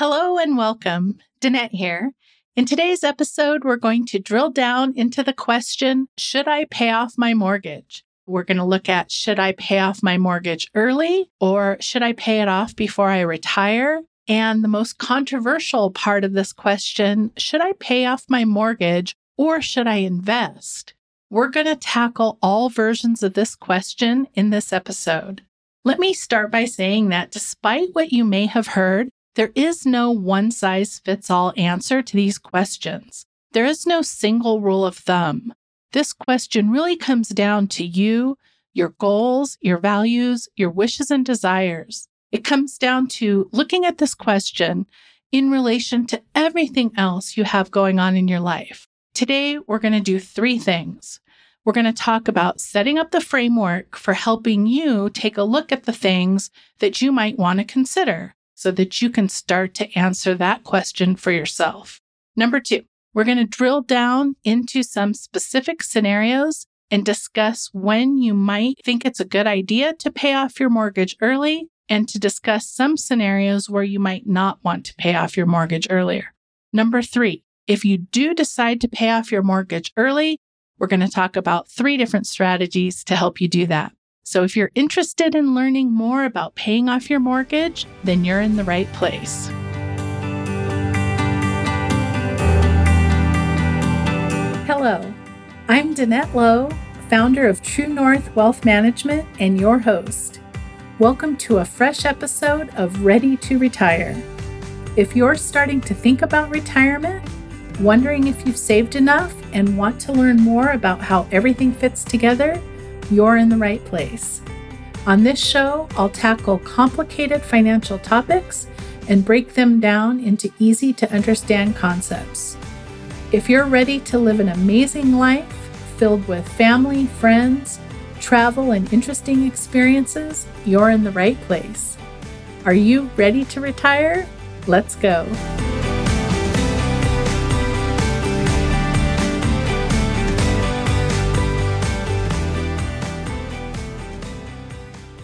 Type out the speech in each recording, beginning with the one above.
Hello and welcome. Danette here. In today's episode, we're going to drill down into the question Should I pay off my mortgage? We're going to look at should I pay off my mortgage early or should I pay it off before I retire? And the most controversial part of this question should I pay off my mortgage or should I invest? We're going to tackle all versions of this question in this episode. Let me start by saying that despite what you may have heard, there is no one size fits all answer to these questions. There is no single rule of thumb. This question really comes down to you, your goals, your values, your wishes and desires. It comes down to looking at this question in relation to everything else you have going on in your life. Today, we're going to do three things. We're going to talk about setting up the framework for helping you take a look at the things that you might want to consider so that you can start to answer that question for yourself. Number two, we're going to drill down into some specific scenarios and discuss when you might think it's a good idea to pay off your mortgage early and to discuss some scenarios where you might not want to pay off your mortgage earlier. Number three, if you do decide to pay off your mortgage early, we're going to talk about three different strategies to help you do that. So if you're interested in learning more about paying off your mortgage, then you're in the right place. Hello, I'm Danette Lowe, founder of True North Wealth Management and your host. Welcome to a fresh episode of Ready to Retire. If you're starting to think about retirement, wondering if you've saved enough, and want to learn more about how everything fits together, you're in the right place. On this show, I'll tackle complicated financial topics and break them down into easy to understand concepts. If you're ready to live an amazing life filled with family, friends, travel, and interesting experiences, you're in the right place. Are you ready to retire? Let's go.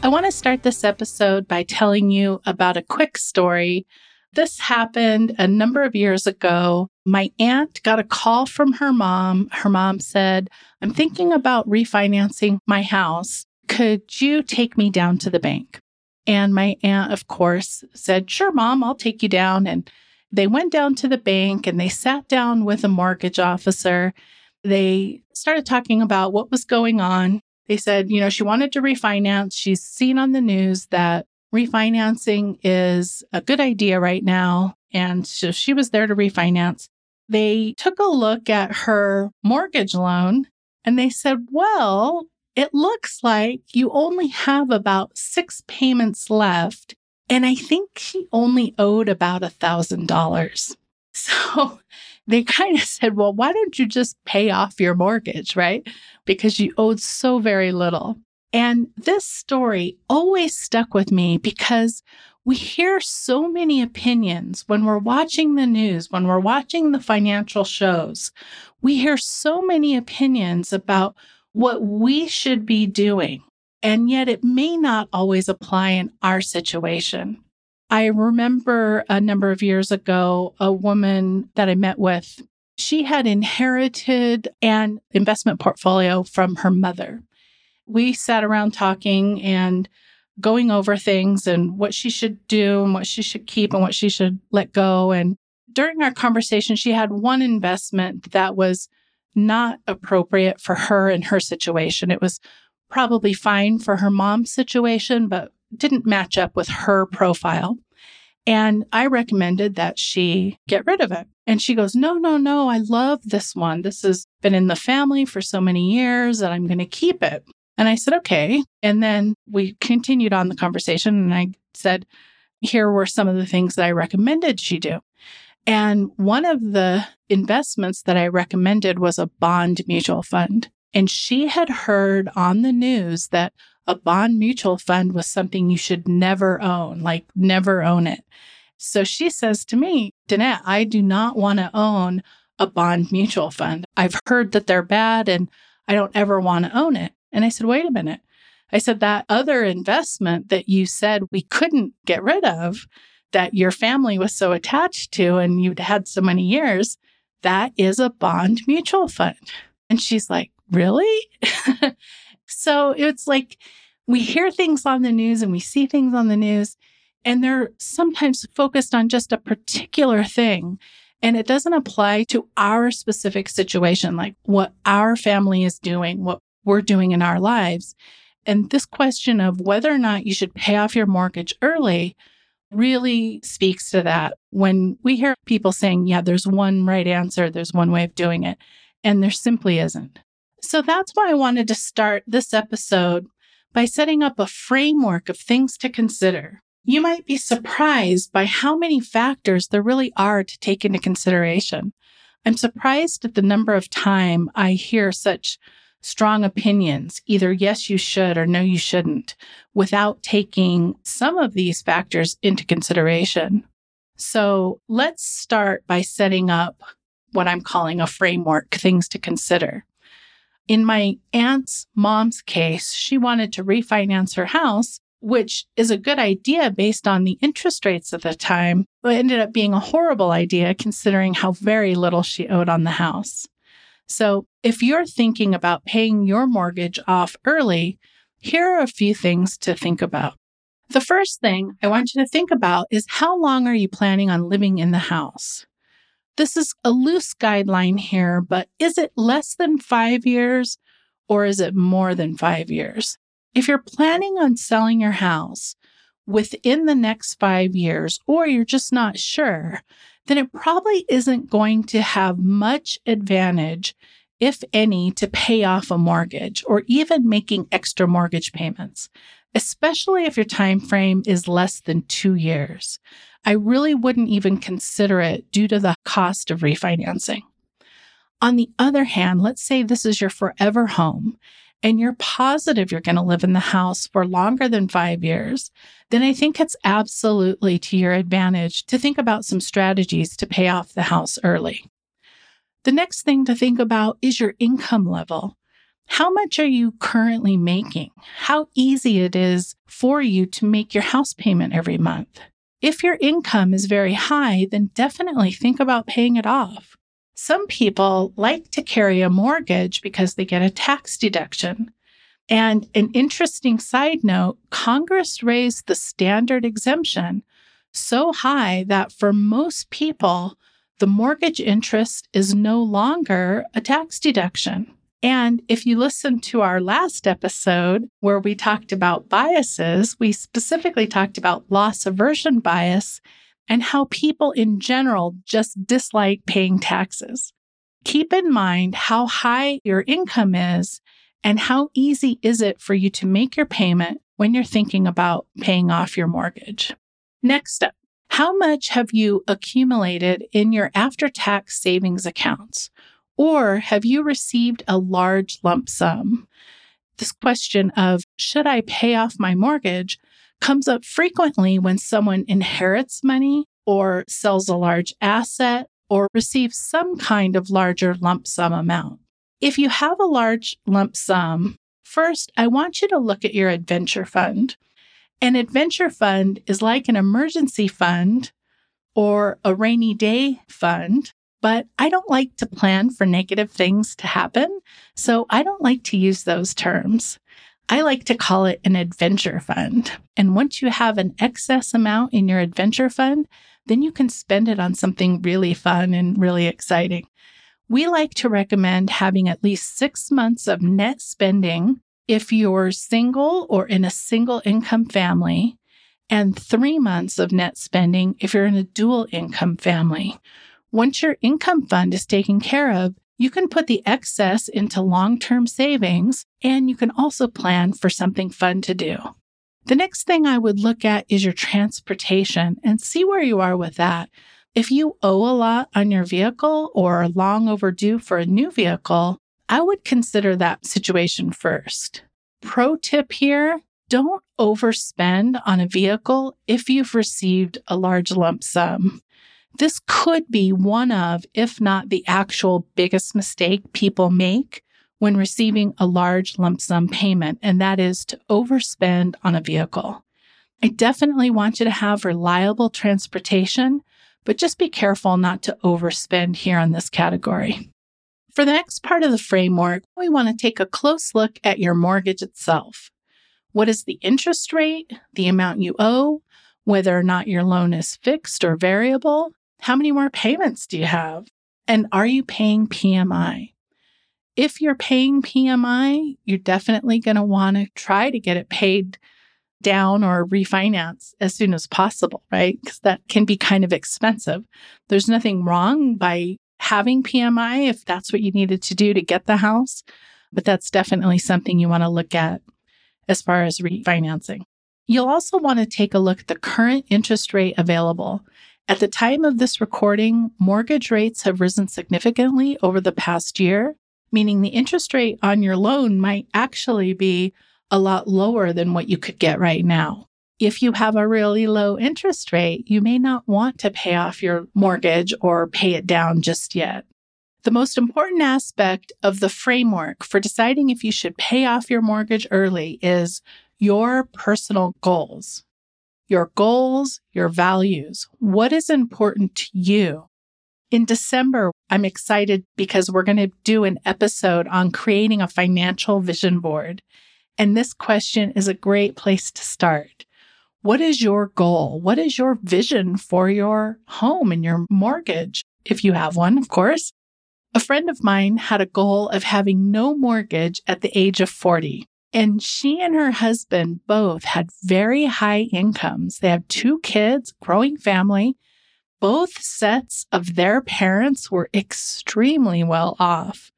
I want to start this episode by telling you about a quick story. This happened a number of years ago. My aunt got a call from her mom. Her mom said, I'm thinking about refinancing my house. Could you take me down to the bank? And my aunt, of course, said, Sure, mom, I'll take you down. And they went down to the bank and they sat down with a mortgage officer. They started talking about what was going on. They said, you know, she wanted to refinance. She's seen on the news that refinancing is a good idea right now. And so she was there to refinance. They took a look at her mortgage loan and they said, well, it looks like you only have about six payments left. And I think she only owed about a thousand dollars. So they kind of said, well, why don't you just pay off your mortgage, right? Because you owed so very little. And this story always stuck with me because we hear so many opinions when we're watching the news, when we're watching the financial shows. We hear so many opinions about what we should be doing. And yet it may not always apply in our situation. I remember a number of years ago, a woman that I met with, she had inherited an investment portfolio from her mother. We sat around talking and going over things and what she should do and what she should keep and what she should let go. And during our conversation, she had one investment that was not appropriate for her and her situation. It was probably fine for her mom's situation, but didn't match up with her profile. And I recommended that she get rid of it. And she goes, No, no, no, I love this one. This has been in the family for so many years that I'm going to keep it. And I said, Okay. And then we continued on the conversation and I said, Here were some of the things that I recommended she do. And one of the investments that I recommended was a bond mutual fund. And she had heard on the news that a bond mutual fund was something you should never own, like never own it. So she says to me, Danette, I do not want to own a bond mutual fund. I've heard that they're bad and I don't ever want to own it. And I said, wait a minute. I said, that other investment that you said we couldn't get rid of, that your family was so attached to and you'd had so many years, that is a bond mutual fund. And she's like, Really? so it's like we hear things on the news and we see things on the news, and they're sometimes focused on just a particular thing. And it doesn't apply to our specific situation, like what our family is doing, what we're doing in our lives. And this question of whether or not you should pay off your mortgage early really speaks to that. When we hear people saying, yeah, there's one right answer, there's one way of doing it, and there simply isn't. So that's why I wanted to start this episode by setting up a framework of things to consider. You might be surprised by how many factors there really are to take into consideration. I'm surprised at the number of time I hear such strong opinions, either yes, you should or no, you shouldn't, without taking some of these factors into consideration. So let's start by setting up what I'm calling a framework, things to consider. In my aunt's mom's case, she wanted to refinance her house, which is a good idea based on the interest rates at the time, but ended up being a horrible idea considering how very little she owed on the house. So, if you're thinking about paying your mortgage off early, here are a few things to think about. The first thing I want you to think about is how long are you planning on living in the house? This is a loose guideline here, but is it less than five years or is it more than five years? If you're planning on selling your house within the next five years, or you're just not sure, then it probably isn't going to have much advantage, if any, to pay off a mortgage or even making extra mortgage payments, especially if your time frame is less than 2 years. I really wouldn't even consider it due to the cost of refinancing. On the other hand, let's say this is your forever home and you're positive you're going to live in the house for longer than five years, then I think it's absolutely to your advantage to think about some strategies to pay off the house early. The next thing to think about is your income level. How much are you currently making? How easy it is for you to make your house payment every month? If your income is very high, then definitely think about paying it off. Some people like to carry a mortgage because they get a tax deduction. And an interesting side note Congress raised the standard exemption so high that for most people, the mortgage interest is no longer a tax deduction. And if you listen to our last episode where we talked about biases, we specifically talked about loss aversion bias and how people in general just dislike paying taxes. Keep in mind how high your income is and how easy is it for you to make your payment when you're thinking about paying off your mortgage. Next up, how much have you accumulated in your after tax savings accounts? Or have you received a large lump sum? This question of should I pay off my mortgage comes up frequently when someone inherits money or sells a large asset or receives some kind of larger lump sum amount. If you have a large lump sum, first, I want you to look at your adventure fund. An adventure fund is like an emergency fund or a rainy day fund, but I don't like to plan for negative things to happen. So I don't like to use those terms. I like to call it an adventure fund. And once you have an excess amount in your adventure fund, then you can spend it on something really fun and really exciting. We like to recommend having at least six months of net spending if you're single or in a single income family, and three months of net spending if you're in a dual income family. Once your income fund is taken care of, you can put the excess into long term savings and you can also plan for something fun to do. The next thing I would look at is your transportation and see where you are with that. If you owe a lot on your vehicle or are long overdue for a new vehicle, I would consider that situation first. Pro tip here don't overspend on a vehicle if you've received a large lump sum. This could be one of, if not the actual biggest mistake people make when receiving a large lump sum payment, and that is to overspend on a vehicle. I definitely want you to have reliable transportation, but just be careful not to overspend here on this category. For the next part of the framework, we want to take a close look at your mortgage itself. What is the interest rate, the amount you owe, whether or not your loan is fixed or variable? How many more payments do you have? And are you paying PMI? If you're paying PMI, you're definitely going to want to try to get it paid down or refinance as soon as possible, right? Because that can be kind of expensive. There's nothing wrong by having PMI if that's what you needed to do to get the house, but that's definitely something you want to look at as far as refinancing. You'll also want to take a look at the current interest rate available. At the time of this recording, mortgage rates have risen significantly over the past year, meaning the interest rate on your loan might actually be a lot lower than what you could get right now. If you have a really low interest rate, you may not want to pay off your mortgage or pay it down just yet. The most important aspect of the framework for deciding if you should pay off your mortgage early is your personal goals. Your goals, your values. What is important to you? In December, I'm excited because we're going to do an episode on creating a financial vision board. And this question is a great place to start. What is your goal? What is your vision for your home and your mortgage? If you have one, of course. A friend of mine had a goal of having no mortgage at the age of 40. And she and her husband both had very high incomes. They have two kids, growing family. Both sets of their parents were extremely well off.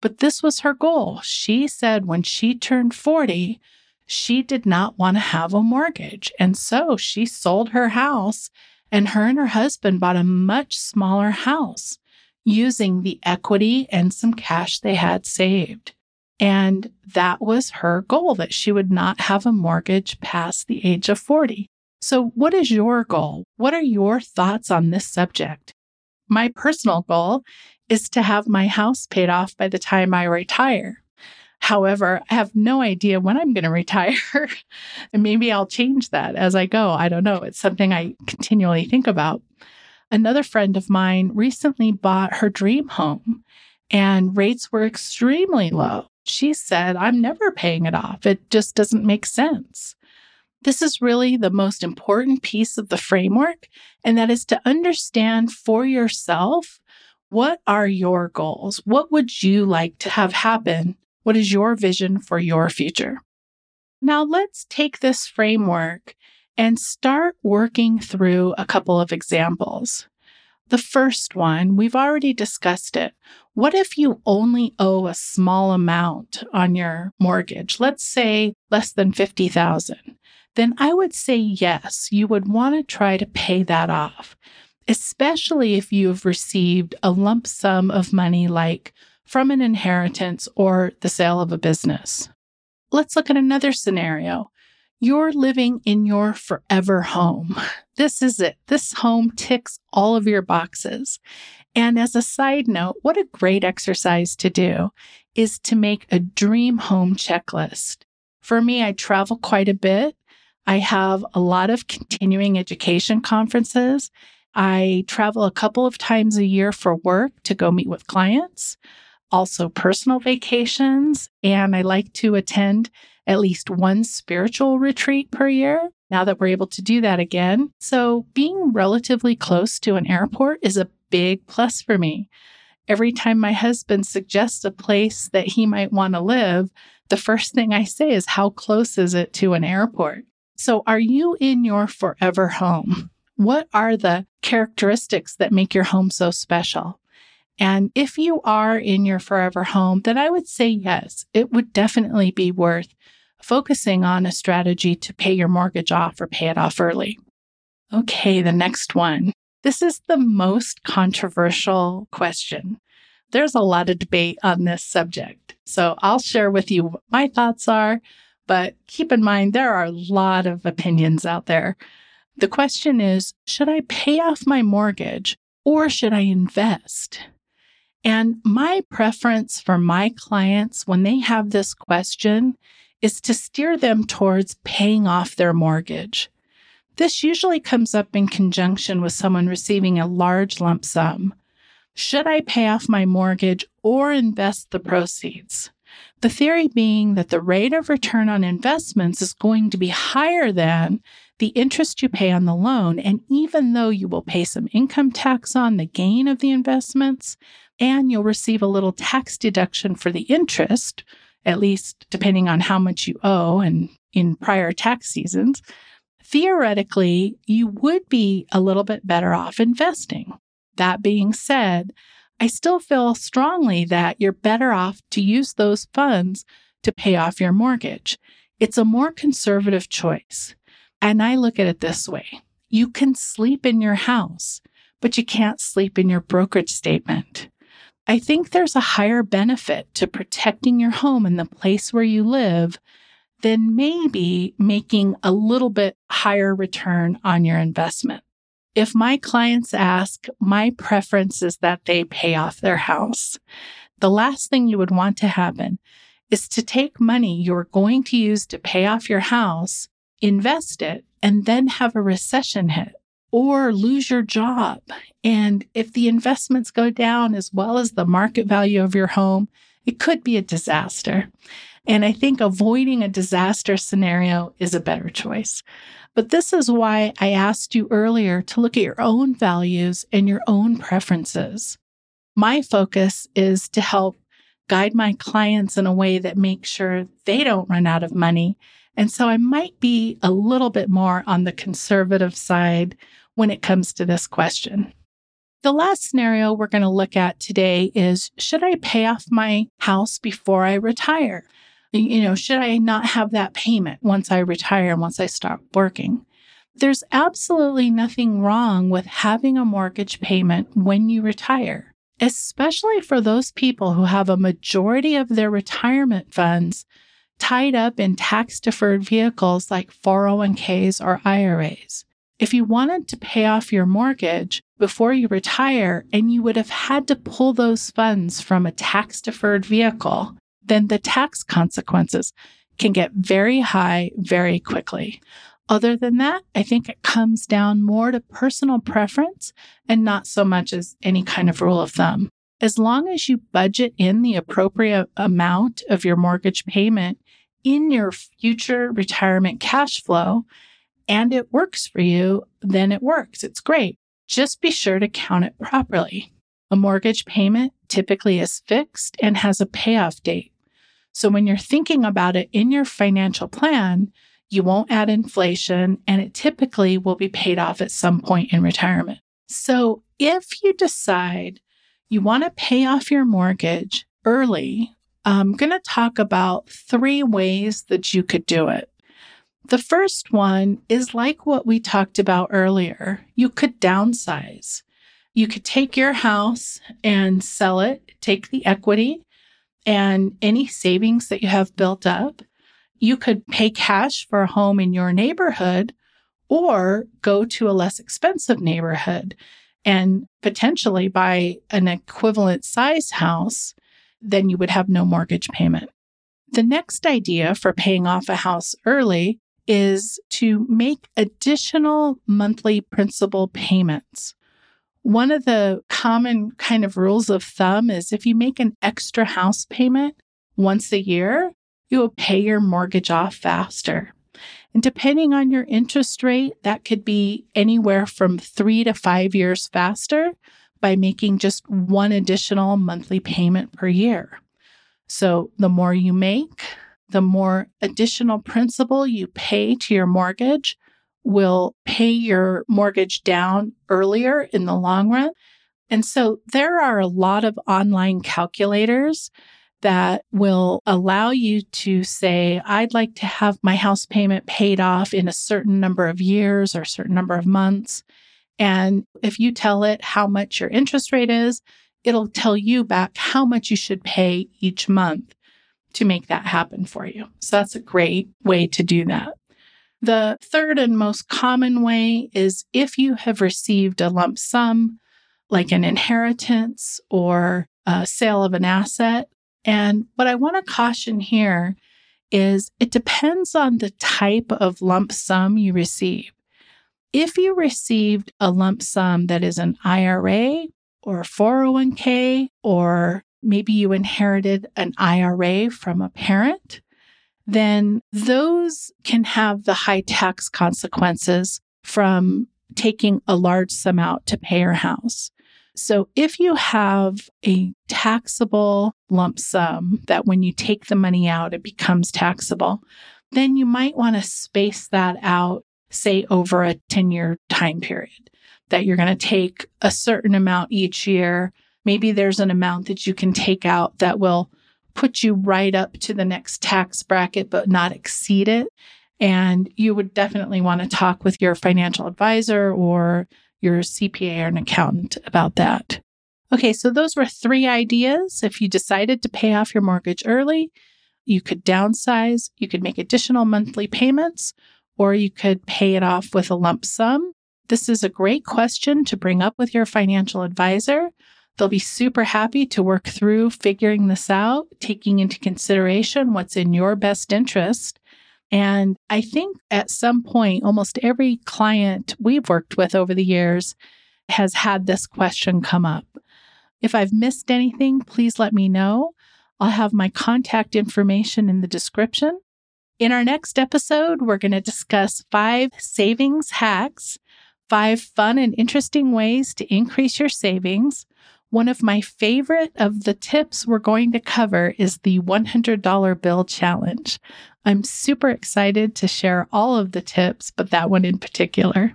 But this was her goal. She said when she turned 40, she did not want to have a mortgage. And so she sold her house, and her and her husband bought a much smaller house using the equity and some cash they had saved. And that was her goal that she would not have a mortgage past the age of 40. So, what is your goal? What are your thoughts on this subject? My personal goal is to have my house paid off by the time I retire. However, I have no idea when I'm going to retire. and maybe I'll change that as I go. I don't know. It's something I continually think about. Another friend of mine recently bought her dream home and rates were extremely low. She said, I'm never paying it off. It just doesn't make sense. This is really the most important piece of the framework, and that is to understand for yourself what are your goals? What would you like to have happen? What is your vision for your future? Now, let's take this framework and start working through a couple of examples. The first one, we've already discussed it. What if you only owe a small amount on your mortgage? Let's say less than 50,000. Then I would say yes, you would want to try to pay that off especially if you've received a lump sum of money like from an inheritance or the sale of a business. Let's look at another scenario. You're living in your forever home. This is it. This home ticks all of your boxes. And as a side note, what a great exercise to do is to make a dream home checklist. For me, I travel quite a bit. I have a lot of continuing education conferences I travel a couple of times a year for work to go meet with clients, also personal vacations, and I like to attend at least one spiritual retreat per year now that we're able to do that again. So, being relatively close to an airport is a big plus for me. Every time my husband suggests a place that he might want to live, the first thing I say is, How close is it to an airport? So, are you in your forever home? What are the characteristics that make your home so special? And if you are in your forever home, then I would say yes, it would definitely be worth focusing on a strategy to pay your mortgage off or pay it off early. Okay, the next one. This is the most controversial question. There's a lot of debate on this subject. So I'll share with you what my thoughts are, but keep in mind there are a lot of opinions out there. The question is should I pay off my mortgage or should I invest? And my preference for my clients when they have this question is to steer them towards paying off their mortgage. This usually comes up in conjunction with someone receiving a large lump sum. Should I pay off my mortgage or invest the proceeds? The theory being that the rate of return on investments is going to be higher than the interest you pay on the loan. And even though you will pay some income tax on the gain of the investments, and you'll receive a little tax deduction for the interest, at least depending on how much you owe and in prior tax seasons, theoretically, you would be a little bit better off investing. That being said, I still feel strongly that you're better off to use those funds to pay off your mortgage. It's a more conservative choice. And I look at it this way you can sleep in your house, but you can't sleep in your brokerage statement. I think there's a higher benefit to protecting your home and the place where you live than maybe making a little bit higher return on your investment. If my clients ask, my preference is that they pay off their house. The last thing you would want to happen is to take money you're going to use to pay off your house, invest it, and then have a recession hit or lose your job. And if the investments go down as well as the market value of your home, it could be a disaster. And I think avoiding a disaster scenario is a better choice. But this is why I asked you earlier to look at your own values and your own preferences. My focus is to help guide my clients in a way that makes sure they don't run out of money. And so I might be a little bit more on the conservative side when it comes to this question. The last scenario we're going to look at today is Should I pay off my house before I retire? You know, should I not have that payment once I retire and once I stop working? There's absolutely nothing wrong with having a mortgage payment when you retire, especially for those people who have a majority of their retirement funds tied up in tax deferred vehicles like 401ks or IRAs. If you wanted to pay off your mortgage before you retire and you would have had to pull those funds from a tax deferred vehicle, then the tax consequences can get very high very quickly. Other than that, I think it comes down more to personal preference and not so much as any kind of rule of thumb. As long as you budget in the appropriate amount of your mortgage payment in your future retirement cash flow and it works for you, then it works. It's great. Just be sure to count it properly. A mortgage payment typically is fixed and has a payoff date. So when you're thinking about it in your financial plan, you won't add inflation and it typically will be paid off at some point in retirement. So if you decide you want to pay off your mortgage early, I'm going to talk about three ways that you could do it. The first one is like what we talked about earlier. You could downsize. You could take your house and sell it, take the equity, and any savings that you have built up. You could pay cash for a home in your neighborhood or go to a less expensive neighborhood and potentially buy an equivalent size house, then you would have no mortgage payment. The next idea for paying off a house early is to make additional monthly principal payments. One of the common kind of rules of thumb is if you make an extra house payment once a year, you will pay your mortgage off faster. And depending on your interest rate, that could be anywhere from three to five years faster by making just one additional monthly payment per year. So the more you make, the more additional principal you pay to your mortgage, will pay your mortgage down earlier in the long run. And so there are a lot of online calculators that will allow you to say, I'd like to have my house payment paid off in a certain number of years or a certain number of months. And if you tell it how much your interest rate is, it'll tell you back how much you should pay each month to make that happen for you. So that's a great way to do that. The third and most common way is if you have received a lump sum, like an inheritance or a sale of an asset. And what I want to caution here is it depends on the type of lump sum you receive. If you received a lump sum that is an IRA or a 401k, or maybe you inherited an IRA from a parent, then those can have the high tax consequences from taking a large sum out to pay your house. So if you have a taxable lump sum that when you take the money out, it becomes taxable, then you might want to space that out, say over a 10 year time period, that you're going to take a certain amount each year. Maybe there's an amount that you can take out that will put you right up to the next tax bracket, but not exceed it. And you would definitely want to talk with your financial advisor or your CPA or an accountant about that. Okay, so those were three ideas. If you decided to pay off your mortgage early, you could downsize, you could make additional monthly payments, or you could pay it off with a lump sum. This is a great question to bring up with your financial advisor. They'll be super happy to work through figuring this out, taking into consideration what's in your best interest and I think at some point, almost every client we've worked with over the years has had this question come up. If I've missed anything, please let me know. I'll have my contact information in the description. In our next episode, we're going to discuss five savings hacks, five fun and interesting ways to increase your savings. One of my favorite of the tips we're going to cover is the $100 bill challenge. I'm super excited to share all of the tips, but that one in particular.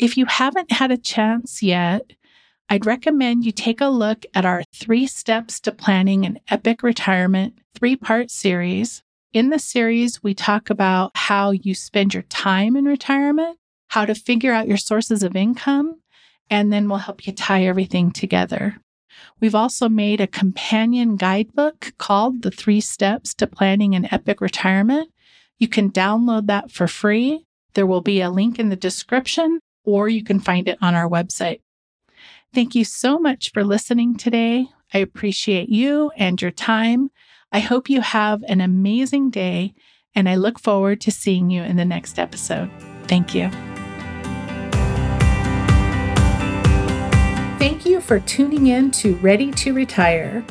If you haven't had a chance yet, I'd recommend you take a look at our three steps to planning an epic retirement three part series. In the series, we talk about how you spend your time in retirement, how to figure out your sources of income, and then we'll help you tie everything together. We've also made a companion guidebook called The Three Steps to Planning an Epic Retirement. You can download that for free. There will be a link in the description, or you can find it on our website. Thank you so much for listening today. I appreciate you and your time. I hope you have an amazing day, and I look forward to seeing you in the next episode. Thank you. Thank you for tuning in to Ready to Retire.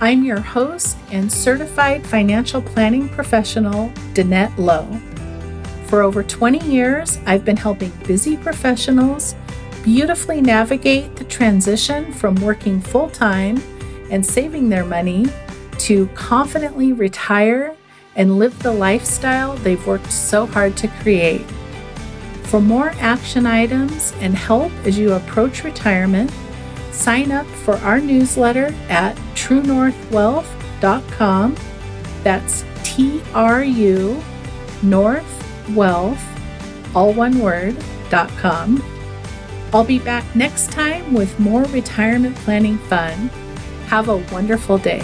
I'm your host and certified financial planning professional, Danette Lowe. For over 20 years, I've been helping busy professionals beautifully navigate the transition from working full time and saving their money to confidently retire and live the lifestyle they've worked so hard to create. For more action items and help as you approach retirement, sign up for our newsletter at truenorthwealth.com. That's T R U North Wealth, all one word, dot com. I'll be back next time with more retirement planning fun. Have a wonderful day.